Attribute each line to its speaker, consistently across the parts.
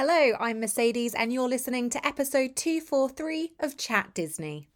Speaker 1: Hello, I'm Mercedes, and you're listening to episode 243 of Chat Disney.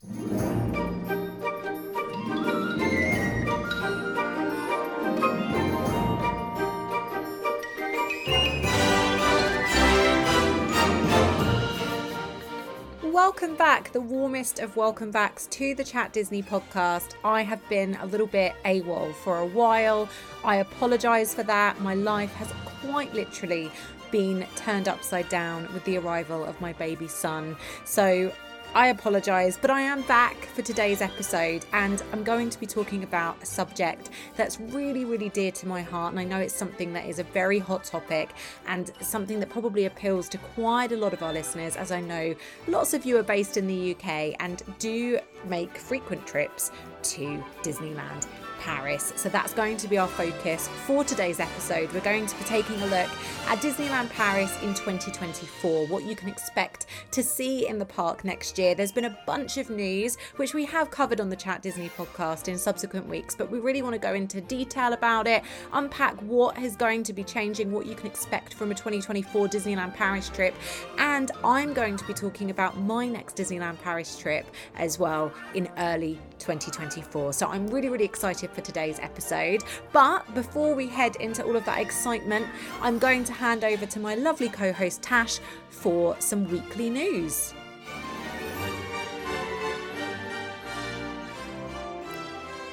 Speaker 1: Welcome back, the warmest of welcome backs to the Chat Disney podcast. I have been a little bit AWOL for a while. I apologise for that. My life has quite literally been turned upside down with the arrival of my baby son. So I apologise, but I am back for today's episode and I'm going to be talking about a subject that's really, really dear to my heart. And I know it's something that is a very hot topic and something that probably appeals to quite a lot of our listeners, as I know lots of you are based in the UK and do make frequent trips to Disneyland. Paris. So that's going to be our focus for today's episode. We're going to be taking a look at Disneyland Paris in 2024, what you can expect to see in the park next year. There's been a bunch of news which we have covered on the Chat Disney podcast in subsequent weeks, but we really want to go into detail about it, unpack what is going to be changing, what you can expect from a 2024 Disneyland Paris trip, and I'm going to be talking about my next Disneyland Paris trip as well in early 2024. So I'm really, really excited for today's episode. But before we head into all of that excitement, I'm going to hand over to my lovely co host Tash for some weekly news.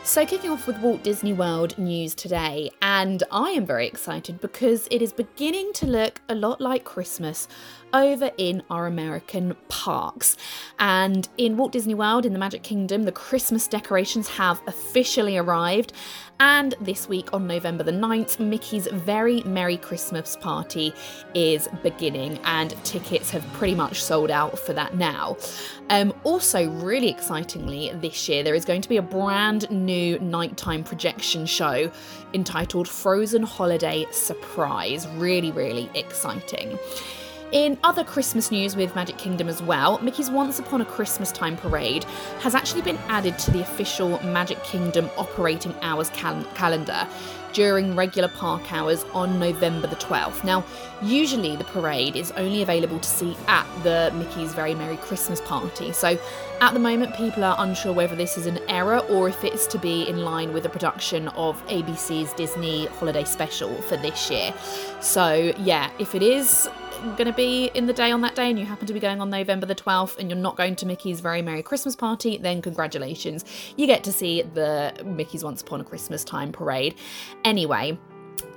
Speaker 2: So, kicking off with Walt Disney World news today, and I am very excited because it is beginning to look a lot like Christmas over in our American parks. And in Walt Disney World in the Magic Kingdom, the Christmas decorations have officially arrived. And this week on November the 9th, Mickey's Very Merry Christmas Party is beginning, and tickets have pretty much sold out for that now. Um, also, really excitingly, this year there is going to be a brand new nighttime projection show entitled Frozen Holiday Surprise. Really, really exciting. In other Christmas news with Magic Kingdom as well, Mickey's Once Upon a Christmas Time parade has actually been added to the official Magic Kingdom operating hours cal- calendar during regular park hours on November the 12th. Now, usually the parade is only available to see at the Mickey's Very Merry Christmas party. So, at the moment, people are unsure whether this is an error or if it's to be in line with the production of ABC's Disney Holiday Special for this year. So, yeah, if it is going to be in the day on that day and you happen to be going on November the 12th and you're not going to Mickey's Very Merry Christmas Party, then congratulations. You get to see the Mickey's Once Upon a Christmas Time parade. Anyway,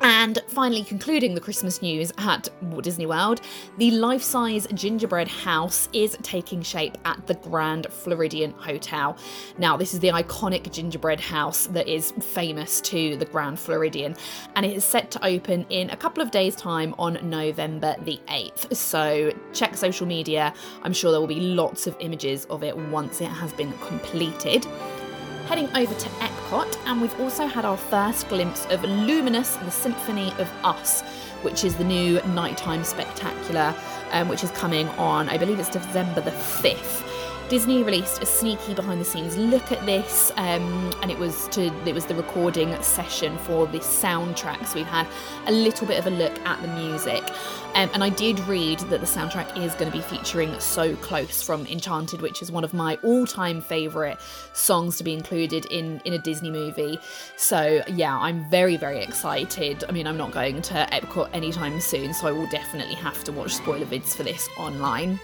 Speaker 2: and finally, concluding the Christmas news at Walt Disney World, the life size gingerbread house is taking shape at the Grand Floridian Hotel. Now, this is the iconic gingerbread house that is famous to the Grand Floridian, and it is set to open in a couple of days' time on November the 8th. So, check social media. I'm sure there will be lots of images of it once it has been completed heading over to Epcot, and we've also had our first glimpse of Luminous, the Symphony of Us, which is the new nighttime spectacular, um, which is coming on, I believe it's December the 5th. Disney released a sneaky behind the scenes look at this, um, and it was to it was the recording session for this soundtrack. So we've had a little bit of a look at the music, um, and I did read that the soundtrack is going to be featuring "So Close" from Enchanted, which is one of my all-time favourite songs to be included in in a Disney movie. So yeah, I'm very very excited. I mean, I'm not going to Epcot anytime soon, so I will definitely have to watch spoiler vids for this online.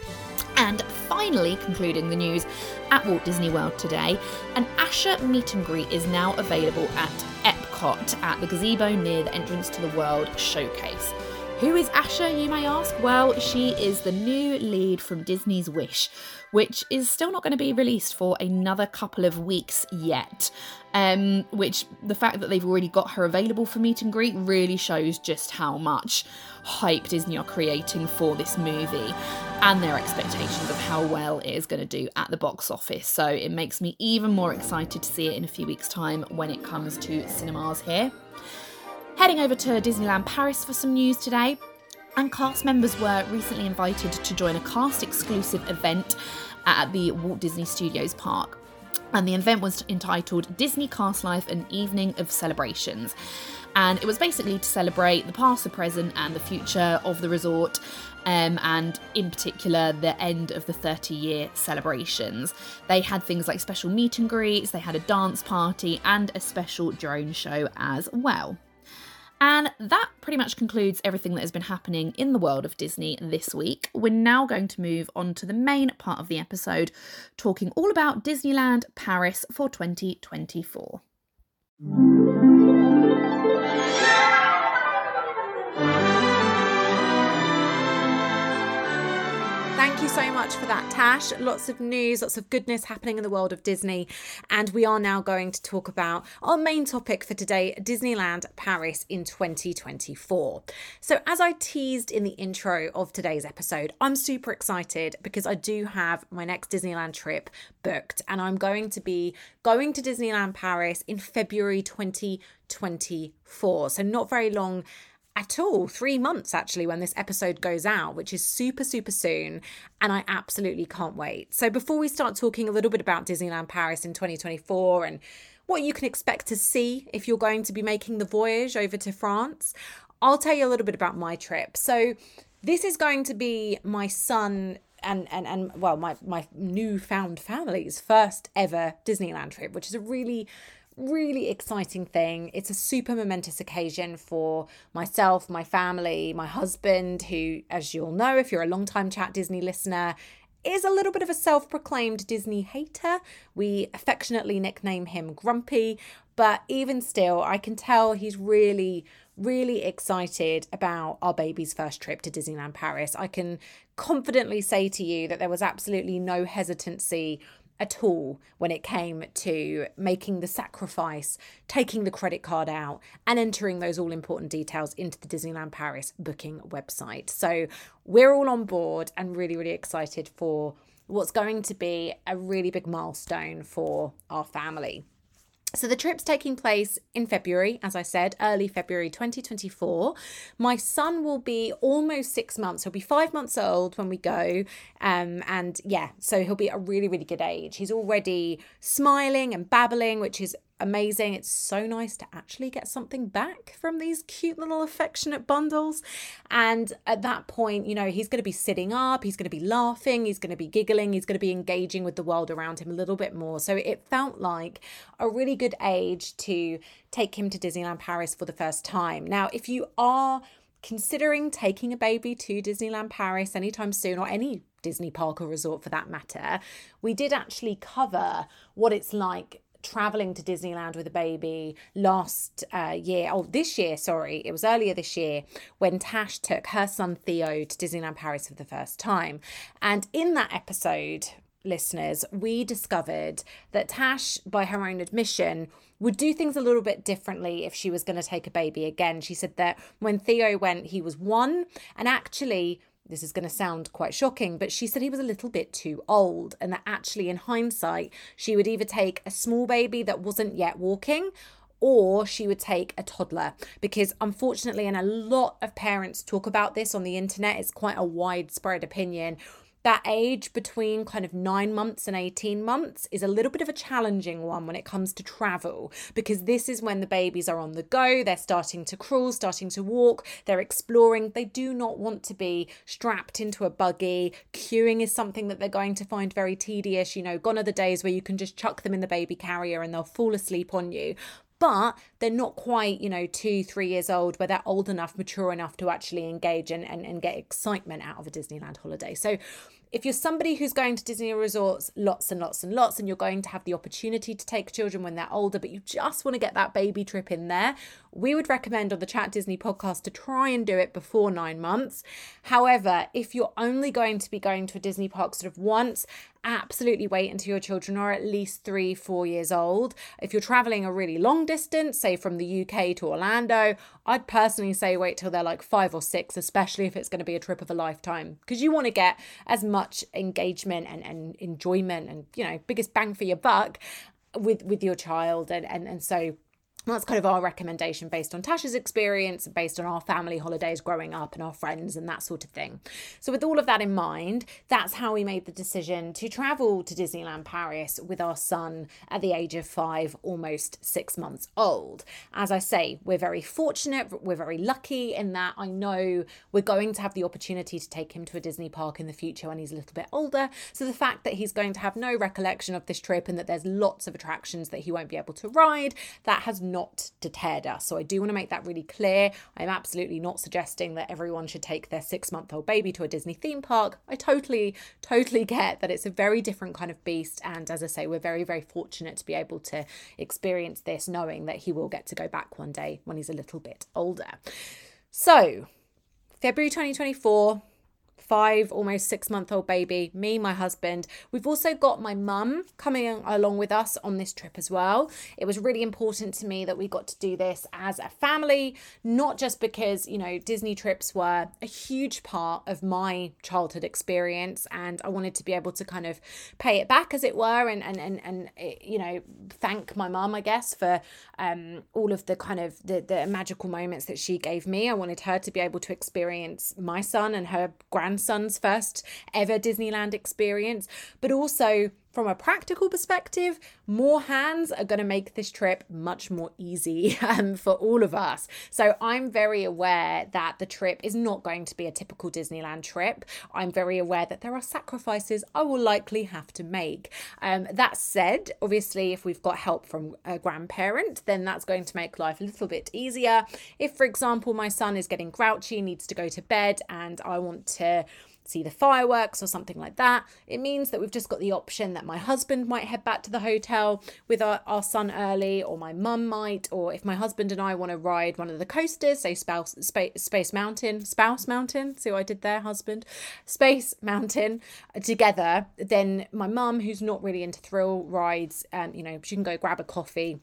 Speaker 2: And finally, concluding the news at Walt Disney World today, an Asha meet and greet is now available at Epcot at the gazebo near the entrance to the World Showcase. Who is Asha, you may ask? Well, she is the new lead from Disney's Wish, which is still not going to be released for another couple of weeks yet. Um, which the fact that they've already got her available for meet and greet really shows just how much hype Disney are creating for this movie and their expectations of how well it is going to do at the box office. So it makes me even more excited to see it in a few weeks' time when it comes to cinemas here. Heading over to Disneyland Paris for some news today. And cast members were recently invited to join a cast exclusive event at the Walt Disney Studios park. And the event was entitled Disney Cast Life An Evening of Celebrations. And it was basically to celebrate the past, the present, and the future of the resort, um, and in particular, the end of the 30 year celebrations. They had things like special meet and greets, they had a dance party, and a special drone show as well. And that pretty much concludes everything that has been happening in the world of Disney this week. We're now going to move on to the main part of the episode, talking all about Disneyland Paris for 2024.
Speaker 1: You so much for that, Tash. Lots of news, lots of goodness happening in the world of Disney. And we are now going to talk about our main topic for today Disneyland Paris in 2024. So, as I teased in the intro of today's episode, I'm super excited because I do have my next Disneyland trip booked, and I'm going to be going to Disneyland Paris in February 2024. So, not very long at all. Three months actually when this episode goes out, which is super, super soon. And I absolutely can't wait. So, before we start talking a little bit about Disneyland Paris in 2024 and what you can expect to see if you're going to be making the voyage over to France, I'll tell you a little bit about my trip. So, this is going to be my son and and and well my my newfound family's first ever Disneyland trip, which is a really really exciting thing. It's a super momentous occasion for myself, my family, my husband, who, as you'll know, if you're a long time Chat Disney listener, is a little bit of a self proclaimed Disney hater. We affectionately nickname him Grumpy, but even still, I can tell he's really, really excited about our baby's first trip to Disneyland Paris. I can confidently say to you that there was absolutely no hesitancy at all when it came to making the sacrifice, taking the credit card out, and entering those all important details into the Disneyland Paris booking website. So we're all on board and really, really excited for what's going to be a really big milestone for our family. So the trip's taking place in February, as I said, early February 2024. My son will be almost six months. He'll be five months old when we go. Um, and yeah, so he'll be a really, really good age. He's already smiling and babbling, which is amazing. It's so nice to actually get something back from these cute little affectionate bundles. And at that point, you know, he's going to be sitting up, he's going to be laughing, he's going to be giggling, he's going to be engaging with the world around him a little bit more. So it felt like a really good age to take him to Disneyland Paris for the first time. Now, if you are considering taking a baby to Disneyland Paris anytime soon or any Disney park or resort for that matter, we did actually cover what it's like traveling to Disneyland with a baby last uh, year, oh, this year, sorry, it was earlier this year when Tash took her son Theo to Disneyland Paris for the first time. And in that episode, listeners, we discovered that Tash, by her own admission, would do things a little bit differently if she was going to take a baby again. She said that when Theo went, he was one, and actually, this is going to sound quite shocking, but she said he was a little bit too old, and that actually, in hindsight, she would either take a small baby that wasn't yet walking or she would take a toddler. Because unfortunately and a lot of parents talk about this on the internet it's quite a widespread opinion that age between kind of nine months and 18 months is a little bit of a challenging one when it comes to travel because this is when the babies are on the go, they're starting to crawl, starting to walk, they're exploring. They do not want to be strapped into a buggy. Queuing is something that they're going to find very tedious. You know, gone are the days where you can just chuck them in the baby carrier and they'll fall asleep on you but they're not quite, you know, two, three years old where they're old enough, mature enough to actually engage and, and, and get excitement out of a Disneyland holiday. So if you're somebody who's going to Disney resorts lots and lots and lots, and you're going to have the opportunity to take children when they're older, but you just want to get that baby trip in there, we would recommend on the Chat Disney podcast to try and do it before nine months. However, if you're only going to be going to a Disney park sort of once absolutely wait until your children are at least three, four years old. If you're traveling a really long distance, say from the UK to Orlando, I'd personally say wait till they're like five or six, especially if it's going to be a trip of a lifetime, because you want to get as much engagement and, and enjoyment and, you know, biggest bang for your buck with with your child and and, and so that's kind of our recommendation based on Tasha's experience, based on our family holidays growing up and our friends and that sort of thing. So, with all of that in mind, that's how we made the decision to travel to Disneyland Paris with our son at the age of five, almost six months old. As I say, we're very fortunate, we're very lucky in that I know we're going to have the opportunity to take him to a Disney park in the future when he's a little bit older. So, the fact that he's going to have no recollection of this trip and that there's lots of attractions that he won't be able to ride, that has not not deterred us. So I do want to make that really clear. I'm absolutely not suggesting that everyone should take their six month old baby to a Disney theme park. I totally, totally get that it's a very different kind of beast. And as I say, we're very, very fortunate to be able to experience this, knowing that he will get to go back one day when he's a little bit older. So, February 2024, five, almost six month old baby, me, my husband. We've also got my mum coming along with us on this trip as well. It was really important to me that we got to do this as a family, not just because, you know, Disney trips were a huge part of my childhood experience and I wanted to be able to kind of pay it back as it were and and and, and you know, thank my mum, I guess, for um all of the kind of the, the magical moments that she gave me. I wanted her to be able to experience my son and her grand grandson's first ever Disneyland experience, but also from a practical perspective, more hands are going to make this trip much more easy um, for all of us. So I'm very aware that the trip is not going to be a typical Disneyland trip. I'm very aware that there are sacrifices I will likely have to make. Um, that said, obviously, if we've got help from a grandparent, then that's going to make life a little bit easier. If, for example, my son is getting grouchy, needs to go to bed, and I want to see the fireworks or something like that. It means that we've just got the option that my husband might head back to the hotel with our, our son early, or my mum might, or if my husband and I want to ride one of the coasters, say Spouse, Space, Space Mountain, Spouse Mountain, see what I did there, husband, Space Mountain together, then my mum, who's not really into thrill rides, um, you know, she can go grab a coffee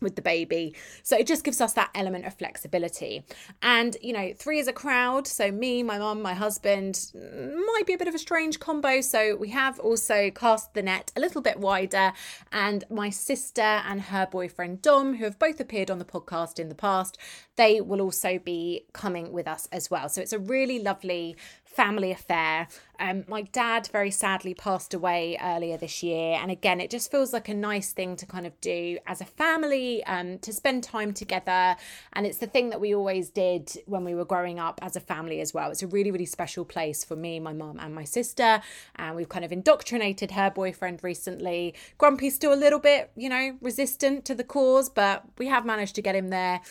Speaker 1: with the baby. So it just gives us that element of flexibility. And, you know, three is a crowd. So me, my mum, my husband mm, might be a bit of a strange combo. So we have also cast the net a little bit wider. And my sister and her boyfriend Dom, who have both appeared on the podcast in the past, they will also be coming with us as well. So it's a really lovely family affair. Um, my dad very sadly passed away earlier this year, and again, it just feels like a nice thing to kind of do as a family, um, to spend time together. And it's the thing that we always did when we were growing up as a family as well. It's a really, really special place for me, my mum, and my sister. And we've kind of indoctrinated her boyfriend recently. Grumpy's still a little bit, you know, resistant to the cause, but we have managed to get him there.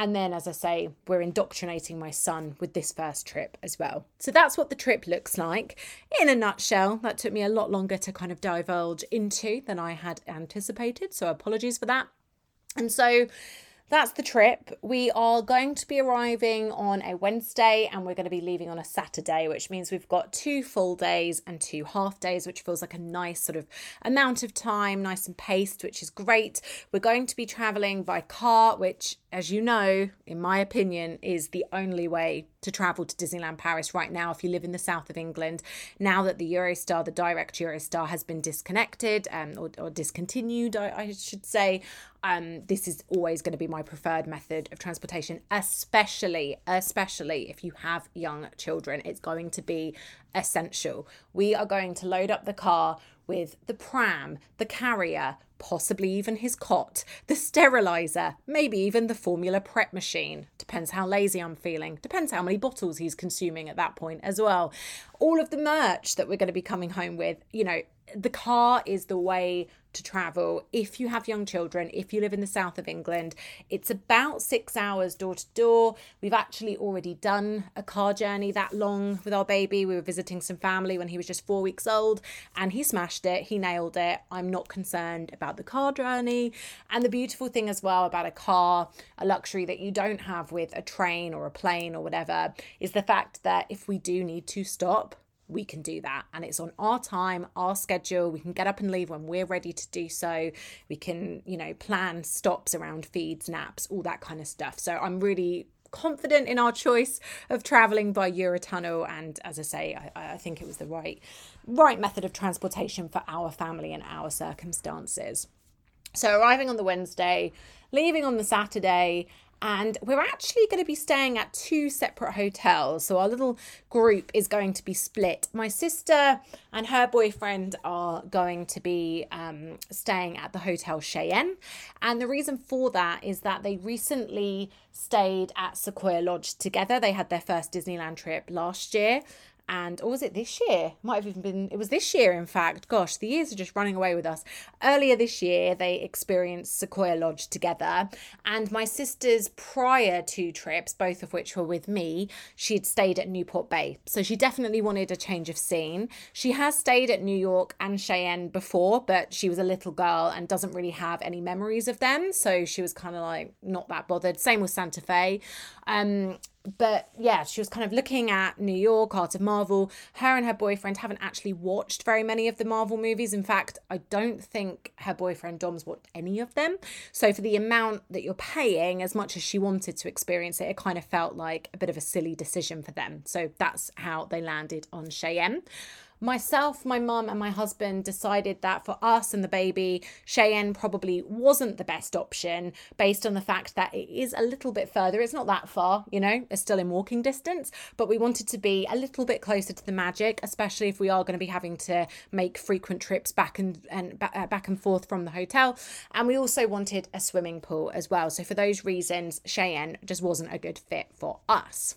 Speaker 1: And then, as I say, we're indoctrinating my son with this first trip as well. So that's what the trip looks like in a nutshell. That took me a lot longer to kind of divulge into than I had anticipated. So apologies for that. And so that's the trip. We are going to be arriving on a Wednesday and we're going to be leaving on a Saturday, which means we've got two full days and two half days, which feels like a nice sort of amount of time, nice and paced, which is great. We're going to be traveling by car, which, as you know, in my opinion, is the only way to travel to Disneyland Paris right now if you live in the south of England. Now that the Eurostar, the direct Eurostar, has been disconnected um, or, or discontinued, I, I should say, um, this is always going to be my preferred method of transportation, especially, especially if you have young children. It's going to be essential. We are going to load up the car with the pram, the carrier, possibly even his cot, the sterilizer, maybe even the formula prep machine. Depends how lazy I'm feeling. Depends how many bottles he's consuming at that point as well. All of the merch that we're going to be coming home with, you know, the car is the way to travel if you have young children, if you live in the south of England. It's about six hours door to door. We've actually already done a car journey that long with our baby. We were visiting some family when he was just four weeks old and he smashed it. He nailed it. I'm not concerned about the car journey. And the beautiful thing as well about a car, a luxury that you don't have with a train or a plane or whatever, is the fact that if we do need to stop, we can do that. And it's on our time our schedule. We can get up and leave when we're ready to do so. We can you know plan stops around feeds naps all that kind of stuff. So i'm really confident in our choice of traveling by eurotunnel. And as i say I, I think it was the right right method of transportation for our family and our circumstances. So arriving on the Wednesday, leaving on the Saturday, and we're actually going to be staying at two separate hotels. So our little group is going to be split. My sister and her boyfriend are going to be um, staying at the Hotel Cheyenne. And the reason for that is that they recently stayed at Sequoia Lodge together. They had their first Disneyland trip last year and or was it this year? Might have even been it was this year in fact. Gosh, the years are just running away with us. Earlier this year they experienced Sequoia Lodge together and my sister's prior two trips, both of which were with me, she'd stayed at Newport Bay. So she definitely wanted a change of scene. She has stayed at New York and Cheyenne before, but she was a little girl and doesn't really have any memories of them, so she was kind of like not that bothered. Same with Santa Fe. Um but yeah, she was kind of looking at New York, Art of Marvel. Her and her boyfriend haven't actually watched very many of the Marvel movies. In fact, I don't think her boyfriend Dom's watched any of them. So for the amount that you're paying, as much as she wanted to experience it, it kind of felt like a bit of a silly decision for them. So that's how they landed on Cheyenne myself, my mum, and my husband decided that for us and the baby, Cheyenne probably wasn't the best option based on the fact that it is a little bit further. It's not that far, you know, it's still in walking distance, but we wanted to be a little bit closer to the magic, especially if we are going to be having to make frequent trips back and, and uh, back and forth from the hotel. And we also wanted a swimming pool as well. So for those reasons, Cheyenne just wasn't a good fit for us.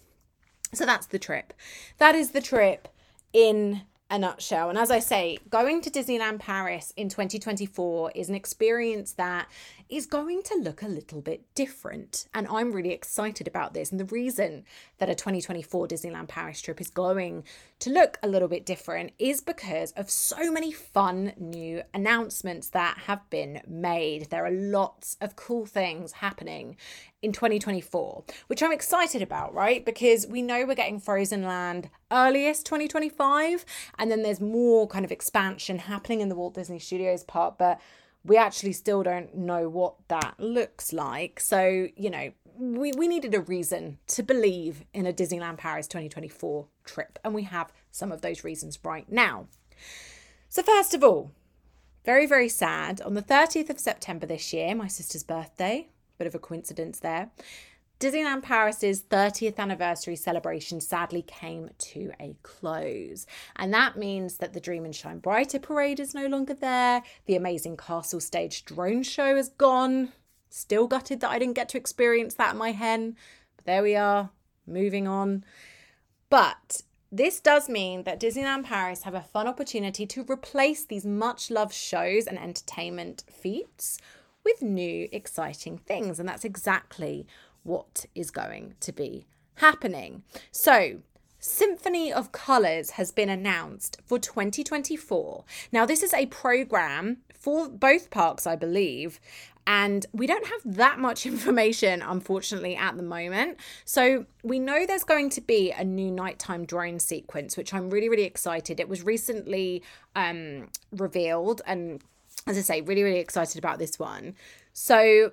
Speaker 1: So that's the trip. That is the trip in a nutshell. And as I say, going to Disneyland Paris in 2024 is an experience that is going to look a little bit different. And I'm really excited about this. And the reason that a 2024 Disneyland Paris trip is going to look a little bit different is because of so many fun new announcements that have been made. There are lots of cool things happening in 2024, which I'm excited about, right? Because we know we're getting Frozen Land earliest 2025, and then there's more kind of expansion happening in the Walt Disney Studios part, but we actually still don't know what that looks like. So, you know, we, we needed a reason to believe in a Disneyland Paris 2024 trip, and we have some of those reasons right now. So, first of all, very, very sad. On the 30th of September this year, my sister's birthday, bit of a coincidence there, Disneyland Paris's 30th anniversary celebration sadly came to a close. And that means that the Dream and Shine Brighter parade is no longer there. The amazing Castle Stage drone show is gone. Still gutted that I didn't get to experience that at my hen. But there we are, moving on. But this does mean that Disneyland Paris have a fun opportunity to replace these much loved shows and entertainment feats with new exciting things. And that's exactly what is going to be happening. So, Symphony of Colours has been announced for 2024. Now, this is a program for both parks, I believe, and we don't have that much information, unfortunately, at the moment. So, we know there's going to be a new nighttime drone sequence, which I'm really, really excited. It was recently um, revealed, and as I say, really, really excited about this one. So,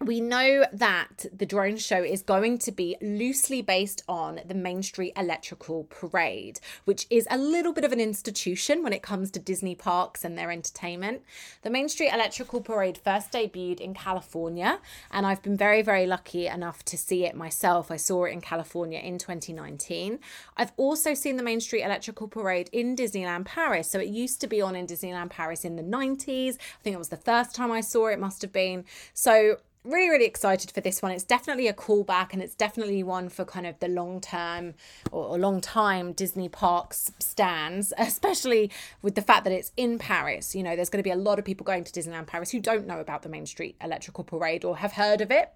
Speaker 1: we know that the drone show is going to be loosely based on the Main Street Electrical Parade, which is a little bit of an institution when it comes to Disney parks and their entertainment. The Main Street Electrical Parade first debuted in California, and I've been very, very lucky enough to see it myself. I saw it in California in 2019. I've also seen the Main Street Electrical Parade in Disneyland Paris. So it used to be on in Disneyland Paris in the 90s. I think it was the first time I saw it, must have been. So really really excited for this one. It's definitely a callback and it's definitely one for kind of the long term or, long time disney parks stands especially with the fact that it's in paris. You know there's going to be a lot of people going to disneyland paris who don't know about the main street electrical parade or have heard of it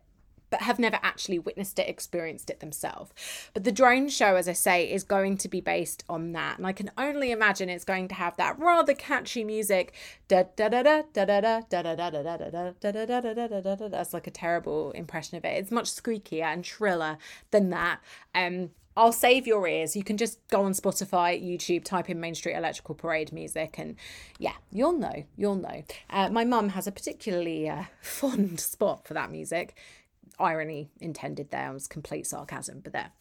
Speaker 1: but have never actually witnessed it, experienced it themselves. But the drone show, as I say, is going to be based on that. And I can only imagine it's going to have that rather catchy music. That's like a terrible impression of it. It's much squeakier and shriller than that. Um, I'll save your ears. You can just go on Spotify, YouTube, type in Main Street Electrical Parade music, and yeah, you'll know. You'll know. Uh, my mum has a particularly uh, fond spot for that music irony intended there. It was complete sarcasm, but there.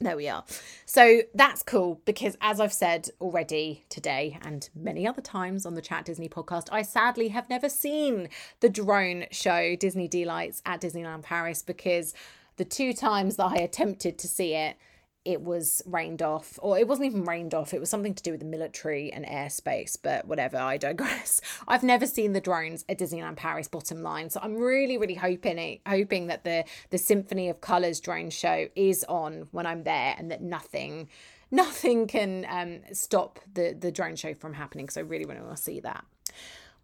Speaker 1: there we are. So that's cool because, as I've said already today and many other times on the Chat Disney podcast, I sadly have never seen the drone show Disney Delights at Disneyland Paris because the two times that I attempted to see it, it was rained off, or it wasn't even rained off. It was something to do with the military and airspace, but whatever, I digress. I've never seen the drones at Disneyland Paris, bottom line. So I'm really, really hoping it, hoping that the the Symphony of Colors drone show is on when I'm there and that nothing nothing can um, stop the the drone show from happening So I really want to see that.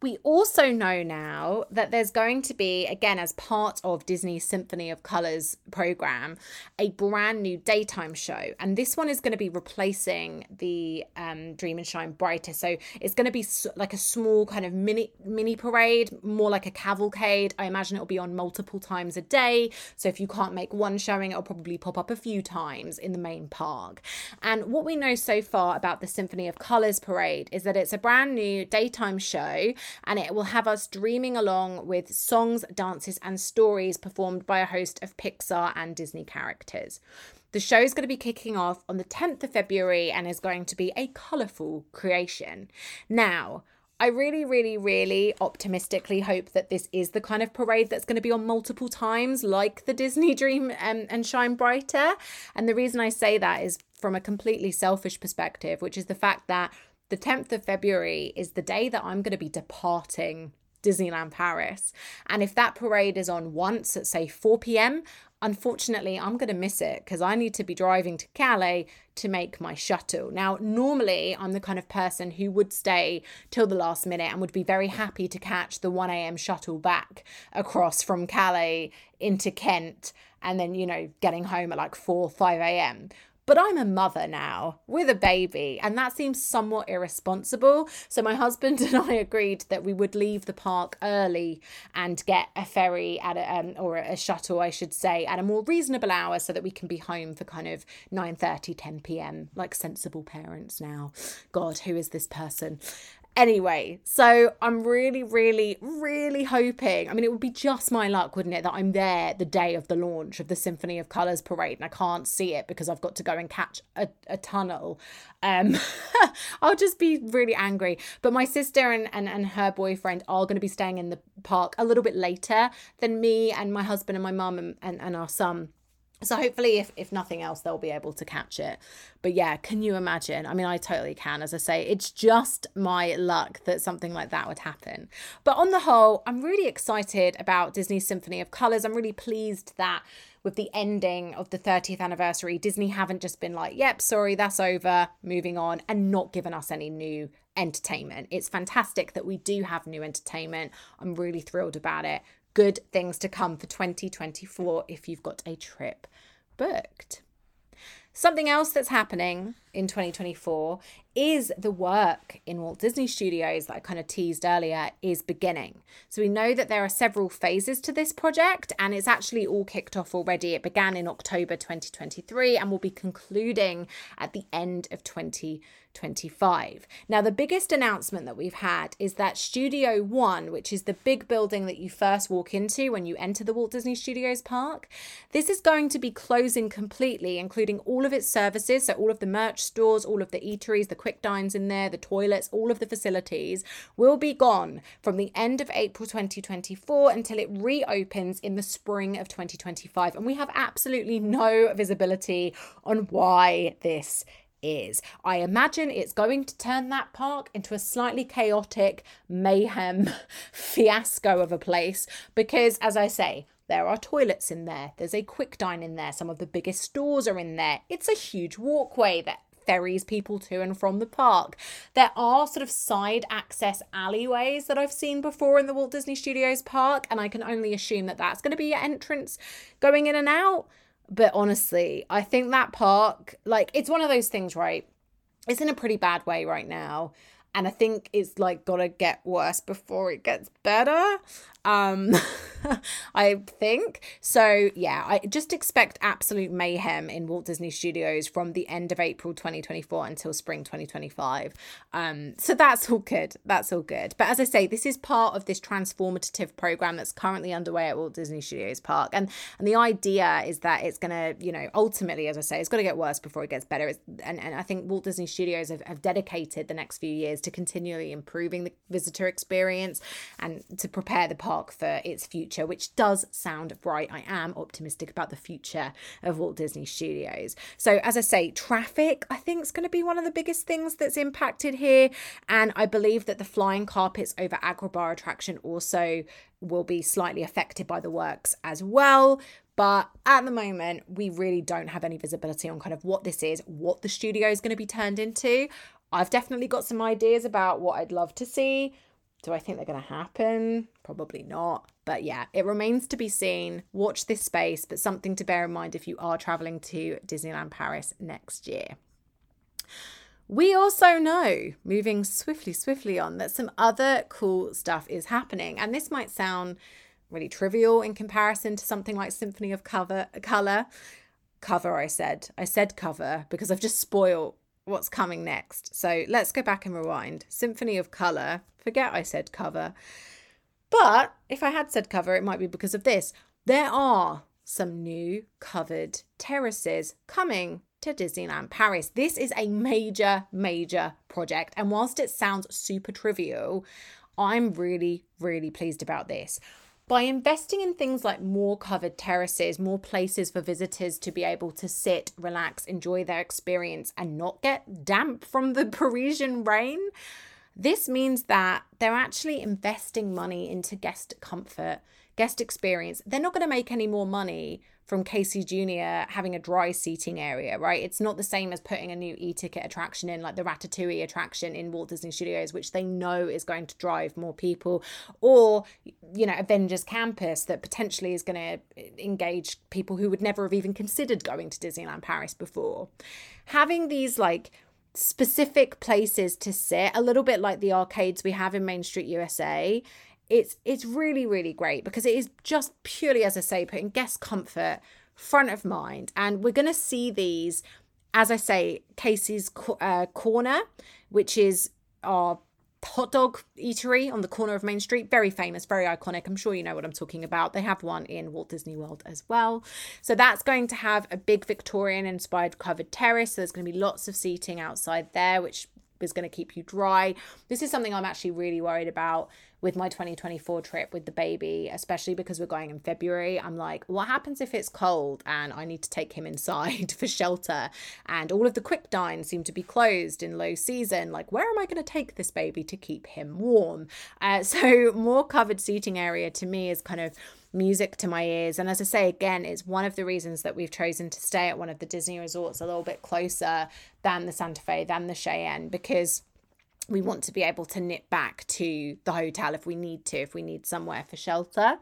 Speaker 1: We also know now that there's going to be, again, as part of Disney's Symphony of Colors program, a brand new daytime show. And this one is going to be replacing the um, Dream and Shine Brighter. So it's going to be like a small kind of mini mini parade, more like a cavalcade. I imagine it'll be on multiple times a day. So if you can't make one showing, it'll probably pop up a few times in the main park. And what we know so far about the Symphony of Colors parade is that it's a brand new daytime show and it will have us dreaming along with songs, dances, and stories performed by a host of Pixar and Disney characters. The show is going to be kicking off on the 10th of February and is going to be a colourful creation. Now, I really, really, really optimistically hope that this is the kind of parade that's going to be on multiple times, like the Disney Dream and, and Shine Brighter. And the reason I say that is from a completely selfish perspective, which is the fact that the 10th of February is the day that I'm going to be departing Disneyland Paris. And if that parade is on once at, say, 4 p.m., unfortunately, I'm going to miss it because I need to be driving to Calais to make my shuttle. Now, normally, I'm the kind of person who would stay till the last minute and would be very happy to catch the 1 a.m. shuttle back across from Calais into Kent and then, you know, getting home at like 4, 5 a.m. But I'm a mother now with a baby, and that seems somewhat irresponsible. So my husband and I agreed that we would leave the park early and get a ferry at a, um, or a shuttle, I should say, at a more reasonable hour, so that we can be home for kind of 9 30, 10 p.m. like sensible parents now. God, who is this person? Anyway, so I'm really, really, really hoping. I mean, it would be just my luck, wouldn't it, that I'm there the day of the launch of the Symphony of Colours parade and I can't see it because I've got to go and catch a, a tunnel. Um, I'll just be really angry. But my sister and, and, and her boyfriend are going to be staying in the park a little bit later than me and my husband and my mum and, and, and our son so hopefully if, if nothing else they'll be able to catch it. But yeah can you imagine? I mean i totally can as i say. It's just my luck that something like that would happen. But on the whole i'm really excited about disney symphony of colors. I'm really pleased that with the ending of the 30th anniversary disney haven't just been like yep sorry that's over moving on and not given us any new entertainment. It's fantastic that we do have new entertainment. I'm really thrilled about it good things to come for 2024 if you've got a trip booked. Something else that's happening in 2024 is the work in Walt Disney Studios that I kind of teased earlier is beginning. So we know that there are several phases to this project and it's actually all kicked off already. It began in October 2023 and will be concluding at the end of 2024. 25. Now, the biggest announcement that we've had is that Studio One, which is the big building that you first walk into when you enter the Walt Disney Studios park, this is going to be closing completely, including all of its services. So, all of the merch stores, all of the eateries, the quick dines in there, the toilets, all of the facilities will be gone from the end of April 2024 until it reopens in the spring of 2025. And we have absolutely no visibility on why this is. I imagine it's going to turn that park into a slightly chaotic mayhem fiasco of a place because, as I say, there are toilets in there, there's a quick dine in there, some of the biggest stores are in there. It's a huge walkway that ferries people to and from the park. There are sort of side access alleyways that I've seen before in the Walt Disney Studios park, and I can only assume that that's going to be your entrance going in and out. But honestly, I think that park, like, it's one of those things, right? It's in a pretty bad way right now. And I think it's like gotta get worse before it gets better. Um I think. So, yeah, I just expect absolute mayhem in Walt Disney Studios from the end of April 2024 until spring 2025. Um, so that's all good. That's all good. But as I say, this is part of this transformative program that's currently underway at Walt Disney Studios Park. And and the idea is that it's going to, you know, ultimately, as I say, it's going to get worse before it gets better. It's, and, and I think Walt Disney Studios have, have dedicated the next few years to continually improving the visitor experience and to prepare the park for its future, which does sound bright. I am optimistic about the future of Walt Disney Studios. So, as I say, traffic, I think, is going to be one of the biggest things that's impacted here. And I believe that the flying carpets over Agrabah attraction also will be slightly affected by the works as well. But at the moment, we really don't have any visibility on kind of what this is, what the studio is going to be turned into. I've definitely got some ideas about what I'd love to see. Do I think they're going to happen? Probably not. But yeah, it remains to be seen. Watch this space, but something to bear in mind if you are traveling to Disneyland Paris next year. We also know, moving swiftly, swiftly on, that some other cool stuff is happening. And this might sound really trivial in comparison to something like Symphony of Cover Color. Cover, I said. I said cover because I've just spoiled what's coming next. So let's go back and rewind. Symphony of Color. Forget I said cover. But if I had said cover, it might be because of this. There are some new covered terraces coming to Disneyland Paris. This is a major, major project. And whilst it sounds super trivial, I'm really, really pleased about this. By investing in things like more covered terraces, more places for visitors to be able to sit, relax, enjoy their experience, and not get damp from the Parisian rain, this means that they're actually investing money into guest comfort, guest experience. They're not going to make any more money from Casey Jr. having a dry seating area, right? It's not the same as putting a new e ticket attraction in, like the Ratatouille attraction in Walt Disney Studios, which they know is going to drive more people, or, you know, Avengers Campus that potentially is going to engage people who would never have even considered going to Disneyland Paris before. Having these, like, specific places to sit, a little bit like the arcades we have in Main Street USA, it's it's really really great because it is just purely as i say putting guest comfort front of mind. And we're going to see these as i say casey's uh, corner which is our hot dog eatery on the corner of main street. Very famous very iconic. I'm sure you know what i'm talking about. They have one in walt disney world as well. So that's going to have a big victorian inspired covered terrace. So there's going to be lots of seating outside there which is going to keep you dry. This is something i'm actually really worried about with my 2024 trip with the baby, especially because we're going in February. I'm like, what happens if it's cold and I need to take him inside for shelter? And all of the quick dines seem to be closed in low season. Like, where am I going to take this baby to keep him warm? Uh, so, more covered seating area to me is kind of music to my ears. And as I say again, it's one of the reasons that we've chosen to stay at one of the Disney resorts a little bit closer than the Santa Fe, than the Cheyenne, because we want to be able to nip back to the hotel if we need to, if we need somewhere for shelter.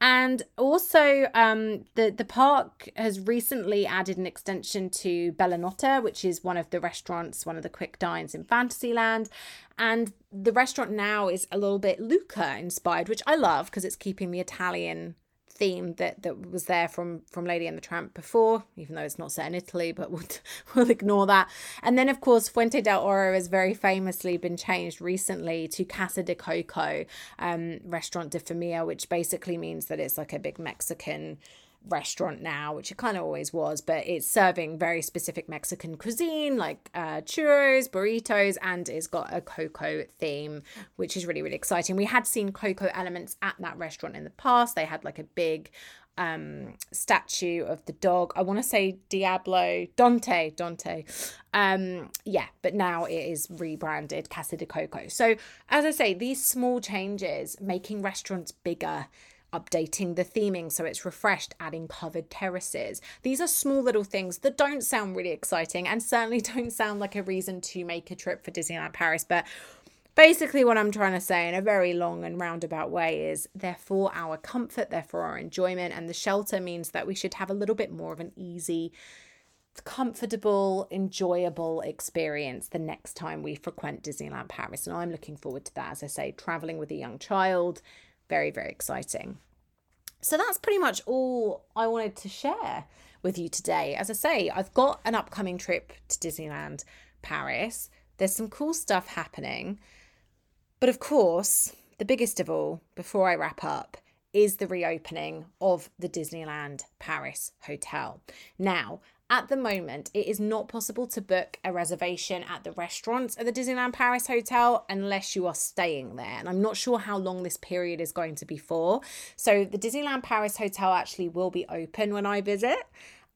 Speaker 1: And also, um, the the park has recently added an extension to Bella Notte, which is one of the restaurants, one of the quick dines in Fantasyland. And the restaurant now is a little bit Luca inspired, which I love because it's keeping the Italian theme that that was there from from Lady and the Tramp before, even though it's not set in Italy, but we'll, we'll ignore that. And then of course Fuente del Oro has very famously been changed recently to Casa de Coco, um, Restaurant de Familia, which basically means that it's like a big Mexican restaurant now, which it kind of always was, but it's serving very specific Mexican cuisine like uh, churros, burritos, and it's got a Coco theme, which is really, really exciting. We had seen Coco elements at that restaurant in the past. They had like a big um statue of the dog i want to say diablo dante dante um yeah but now it is rebranded casa de coco so as i say these small changes making restaurants bigger updating the theming so it's refreshed, adding covered terraces. These are small little things that don't sound really exciting and certainly don't sound like a reason to make a trip for Disneyland Paris, but basically what i'm trying to say in a very long and roundabout way is they're for our comfort they're for our enjoyment and the shelter means that we should have a little bit more of an easy comfortable enjoyable experience the next time we frequent disneyland paris and i'm looking forward to that as i say traveling with a young child very very exciting So that's pretty much all I wanted to share with you today. As I say, I've got an upcoming trip to Disneyland Paris. There's some cool stuff happening. But of course, the biggest of all, before I wrap up, is the reopening of the Disneyland Paris Hotel. Now, at the moment, it is not possible to book a reservation at the restaurants at the Disneyland Paris Hotel unless you are staying there. And I'm not sure how long this period is going to be for. So, the Disneyland Paris Hotel actually will be open when I visit.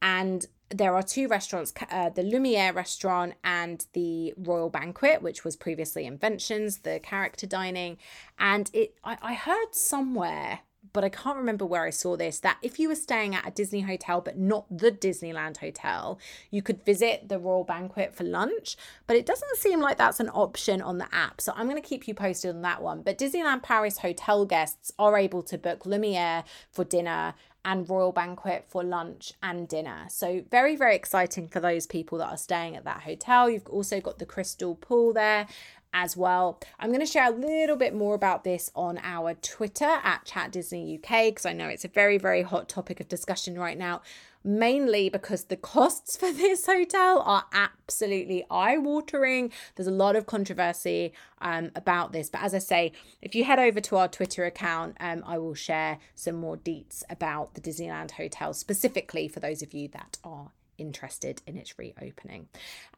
Speaker 1: And there are two restaurants uh, the Lumiere restaurant and the Royal Banquet, which was previously Inventions, the character dining. And it I, I heard somewhere but I can't remember where I saw this that if you were staying at a Disney hotel but not the Disneyland hotel, you could visit the Royal Banquet for lunch. But it doesn't seem like that's an option on the app. So I'm going to keep you posted on that one. But Disneyland Paris hotel guests are able to book Lumiere for dinner and Royal Banquet for lunch and dinner. So, very, very exciting for those people that are staying at that hotel. You've also got the crystal pool there as well. I'm going to share a little bit more about this on our Twitter at Chat Disney UK because I know it's a very, very hot topic of discussion right now. Mainly because the costs for this hotel are absolutely eye watering. There's a lot of controversy um, about this. But as I say, if you head over to our Twitter account, um, I will share some more deets about the Disneyland Hotel specifically for those of you that are interested in its reopening.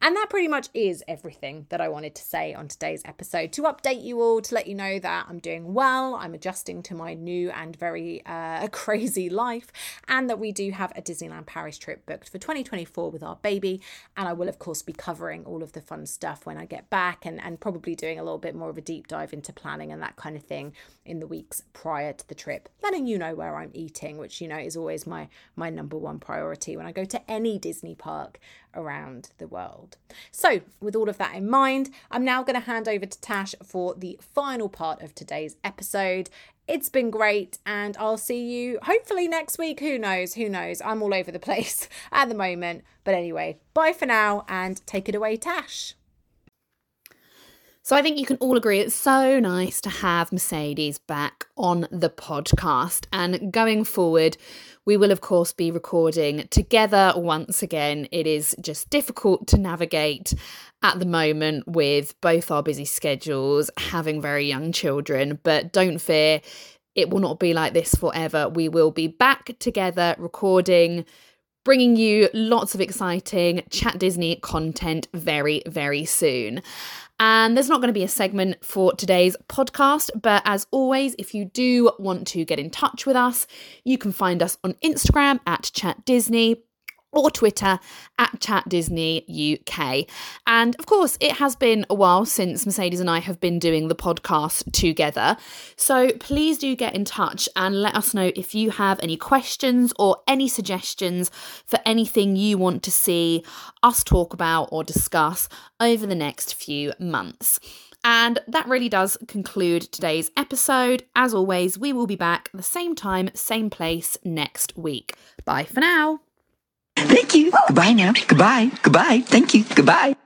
Speaker 1: And that pretty much is everything that I wanted to say on today's episode. To update you all, to let you know that I'm doing well, I'm adjusting to my new and very uh, crazy life, and that we do have a Disneyland Paris trip booked for 2024 with our baby. And I will, of course, be covering all of the fun stuff when I get back and, and probably doing a little bit more of a deep dive into planning and that kind of thing in the weeks prior to the trip, letting you know where I'm eating, which, you know, is always my, my number one priority when I go to any Disney Disney park around the world. So, with all of that in mind, I'm now going to hand over to Tash for the final part of today's episode. It's been great, and I'll see you hopefully next week. Who knows? Who knows? I'm all over the place at the moment. But anyway, bye for now and take it away, Tash.
Speaker 2: So I think you can all agree it's so nice to have Mercedes back on the podcast. And going forward, we will, of course, be recording together once again. It is just difficult to navigate at the moment with both our busy schedules, having very young children, but don't fear, it will not be like this forever. We will be back together recording bringing you lots of exciting Chat Disney content very, very soon. And there's not going to be a segment for today's podcast, but as always, if you do want to get in touch with us, you can find us on Instagram at Chat Disney or Twitter at Chat Disney UK. And of course, it has been a while since Mercedes and I have been doing the podcast together. So please do get in touch and let us know if you have any questions or any suggestions for anything you want to see us talk about or discuss over the next few months. And that really does conclude today's episode. As always, we will be back the same time, same place next week. Bye for now.
Speaker 3: Thank you. Goodbye now. Goodbye. Goodbye. Thank you. Goodbye.